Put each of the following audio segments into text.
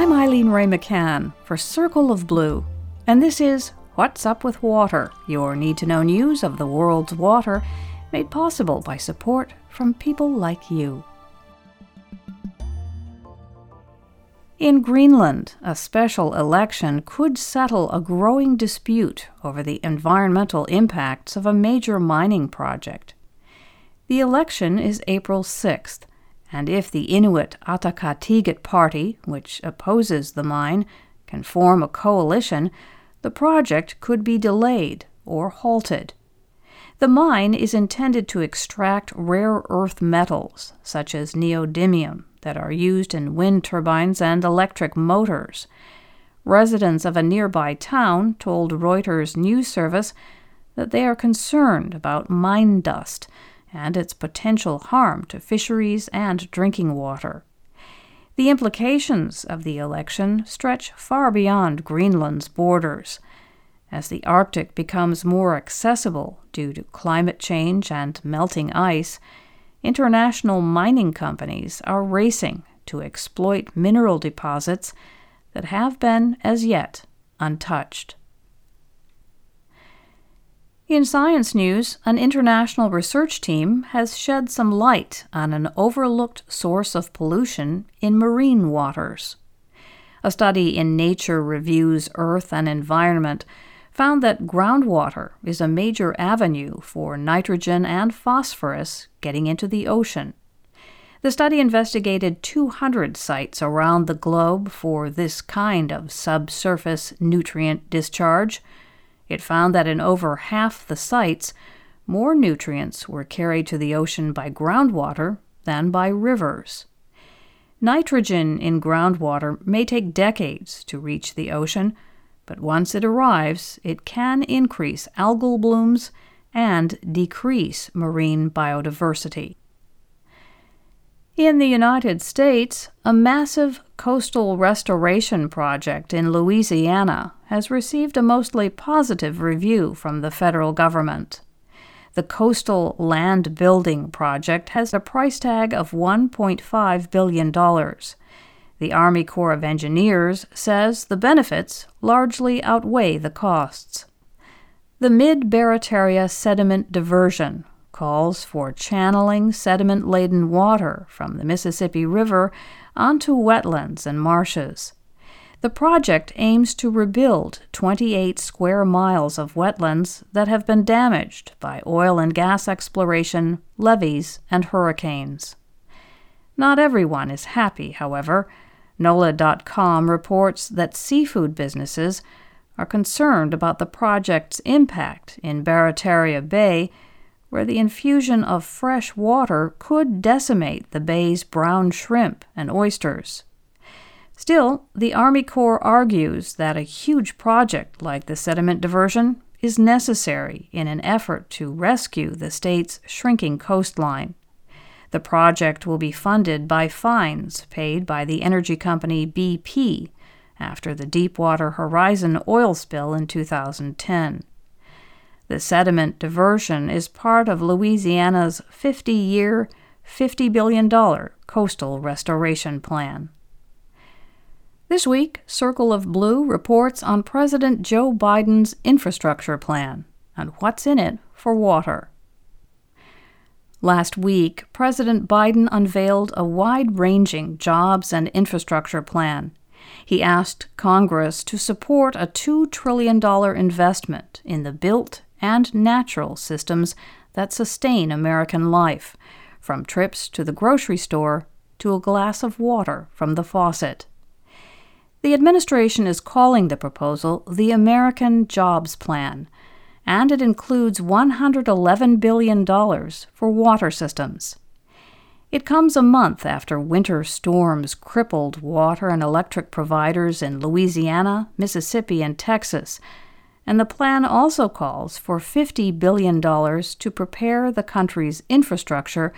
I'm Eileen Wray McCann for Circle of Blue, and this is What's Up with Water, your need to know news of the world's water, made possible by support from people like you. In Greenland, a special election could settle a growing dispute over the environmental impacts of a major mining project. The election is April 6th, and if the Inuit Ataqatigiit Party, which opposes the mine, can form a coalition, the project could be delayed or halted. The mine is intended to extract rare earth metals, such as neodymium, that are used in wind turbines and electric motors. Residents of a nearby town told Reuters news service that they are concerned about mine dust and its potential harm to fisheries and drinking water. The implications of the election stretch far beyond Greenland's borders. As the Arctic becomes more accessible due to climate change and melting ice, international mining companies are racing to exploit mineral deposits that have been, as yet, untouched. In science news, an international research team has shed some light on an overlooked source of pollution in marine waters. A study in Nature Reviews Earth and Environment found that groundwater is a major avenue for nitrogen and phosphorus getting into the ocean. The study investigated 200 sites around the globe for this kind of subsurface nutrient discharge it found that in over half the sites, more nutrients were carried to the ocean by groundwater than by rivers. Nitrogen in groundwater may take decades to reach the ocean, but once it arrives, it can increase algal blooms and decrease marine biodiversity. In the United States, a massive coastal restoration project in Louisiana has received a mostly positive review from the federal government. The Coastal Land Building Project has a price tag of $1.5 billion. The Army Corps of Engineers says the benefits largely outweigh the costs. The Mid Barataria Sediment Diversion calls for channeling sediment laden water from the Mississippi River onto wetlands and marshes. The project aims to rebuild 28 square miles of wetlands that have been damaged by oil and gas exploration, levees, and hurricanes. Not everyone is happy, however. NOLA.com reports that seafood businesses are concerned about the project's impact in Barataria Bay where the infusion of fresh water could decimate the bay's brown shrimp and oysters. Still, the Army Corps argues that a huge project like the sediment diversion is necessary in an effort to rescue the state's shrinking coastline. The project will be funded by fines paid by the energy company BP after the Deepwater Horizon oil spill in 2010. The sediment diversion is part of Louisiana's 50 year, $50 billion coastal restoration plan. This week, Circle of Blue reports on President Joe Biden's infrastructure plan and what's in it for water. Last week, President Biden unveiled a wide ranging jobs and infrastructure plan. He asked Congress to support a $2 trillion investment in the built and natural systems that sustain American life, from trips to the grocery store to a glass of water from the faucet. The administration is calling the proposal the American Jobs Plan, and it includes $111 billion for water systems. It comes a month after winter storms crippled water and electric providers in Louisiana, Mississippi, and Texas and the plan also calls for $50 billion to prepare the country's infrastructure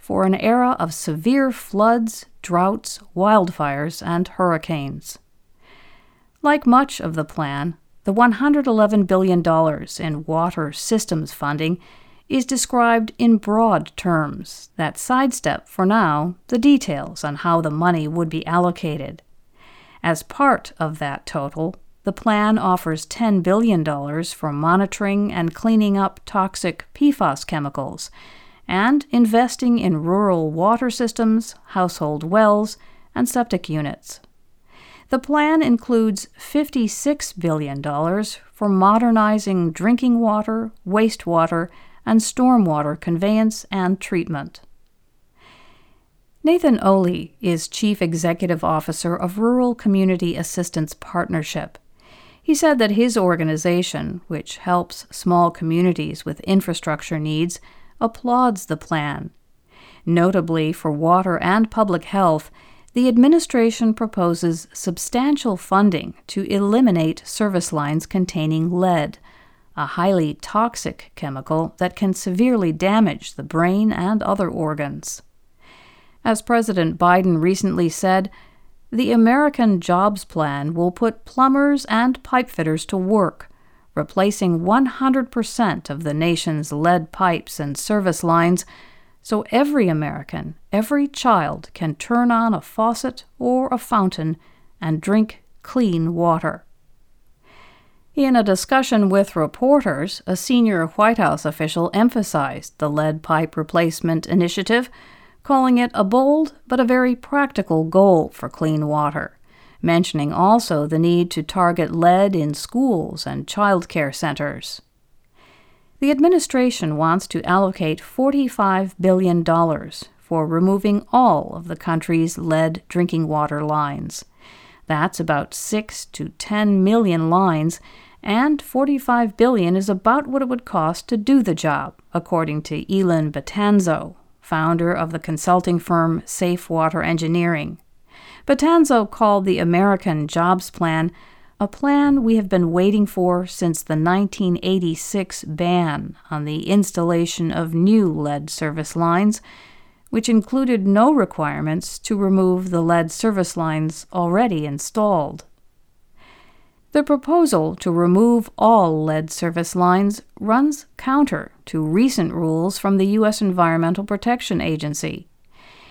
for an era of severe floods, droughts, wildfires, and hurricanes. Like much of the plan, the $111 billion in water systems funding is described in broad terms that sidestep, for now, the details on how the money would be allocated. As part of that total, the plan offers $10 billion for monitoring and cleaning up toxic PFAS chemicals and investing in rural water systems, household wells, and septic units. The plan includes $56 billion for modernizing drinking water, wastewater, and stormwater conveyance and treatment. Nathan Ohle is Chief Executive Officer of Rural Community Assistance Partnership. He said that his organization, which helps small communities with infrastructure needs, applauds the plan. Notably for water and public health, the administration proposes substantial funding to eliminate service lines containing lead, a highly toxic chemical that can severely damage the brain and other organs. As President Biden recently said, the American Jobs Plan will put plumbers and pipefitters to work, replacing 100% of the nation's lead pipes and service lines so every American, every child can turn on a faucet or a fountain and drink clean water. In a discussion with reporters, a senior White House official emphasized the lead pipe replacement initiative calling it a bold but a very practical goal for clean water, mentioning also the need to target lead in schools and child care centers. The administration wants to allocate $45 billion for removing all of the country's lead drinking water lines. That's about 6 to 10 million lines, and 45 billion is about what it would cost to do the job, according to Elin Betanzo, founder of the consulting firm Safe Water Engineering. Betanzo called the American Jobs Plan a plan we have been waiting for since the 1986 ban on the installation of new lead service lines, which included no requirements to remove the lead service lines already installed. The proposal to remove all lead service lines runs counter to recent rules from the U.S. Environmental Protection Agency.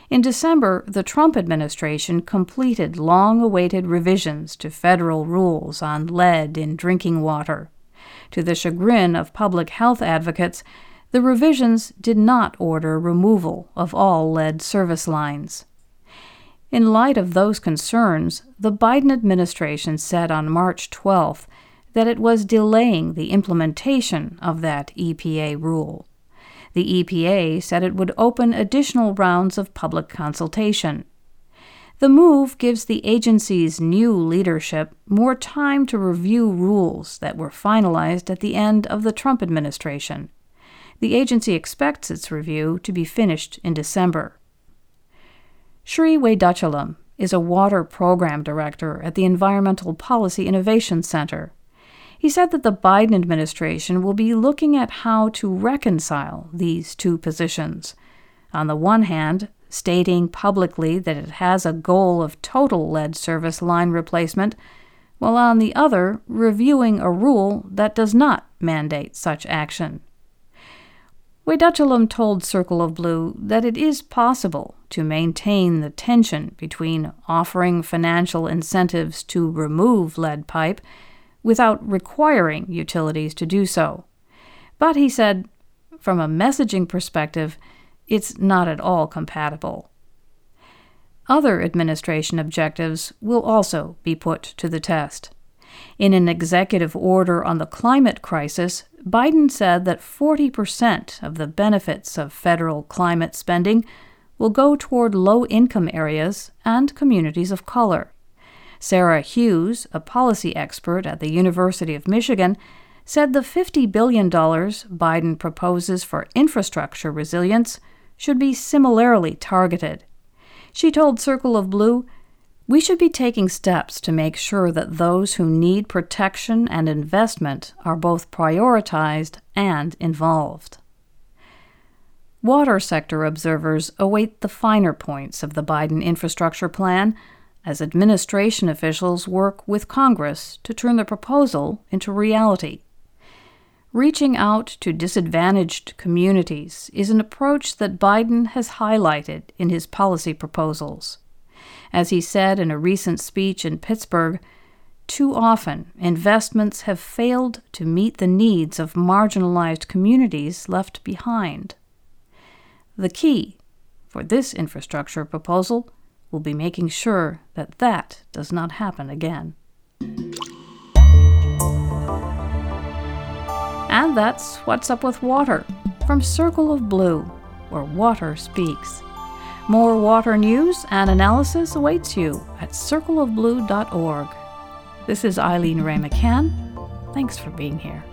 In December, the Trump administration completed long awaited revisions to federal rules on lead in drinking water. To the chagrin of public health advocates, the revisions did not order removal of all lead service lines. In light of those concerns, the Biden administration said on March 12th that it was delaying the implementation of that EPA rule. The EPA said it would open additional rounds of public consultation. The move gives the agency's new leadership more time to review rules that were finalized at the end of the Trump administration. The agency expects its review to be finished in December. Sri Vedachalam is a water program director at the Environmental Policy Innovation Center. He said that the Biden administration will be looking at how to reconcile these two positions. On the one hand, stating publicly that it has a goal of total lead service line replacement, while on the other, reviewing a rule that does not mandate such action. Vedachalam told Circle of Blue that it is possible to maintain the tension between offering financial incentives to remove lead pipe without requiring utilities to do so. But he said, from a messaging perspective, it's not at all compatible. Other administration objectives will also be put to the test. In an executive order on the climate crisis, Biden said that 40% of the benefits of federal climate spending will go toward low income areas and communities of color. Sarah Hughes, a policy expert at the University of Michigan, said the $50 billion Biden proposes for infrastructure resilience should be similarly targeted. She told Circle of Blue we should be taking steps to make sure that those who need protection and investment are both prioritized and involved. Water sector observers await the finer points of the Biden infrastructure plan as administration officials work with Congress to turn the proposal into reality. Reaching out to disadvantaged communities is an approach that Biden has highlighted in his policy proposals. As he said in a recent speech in Pittsburgh, too often investments have failed to meet the needs of marginalized communities left behind. The key for this infrastructure proposal will be making sure that that does not happen again. And that's What's Up with Water from Circle of Blue, where water speaks. More water news and analysis awaits you at circleofblue.org. This is Eileen Wray McCann. Thanks for being here.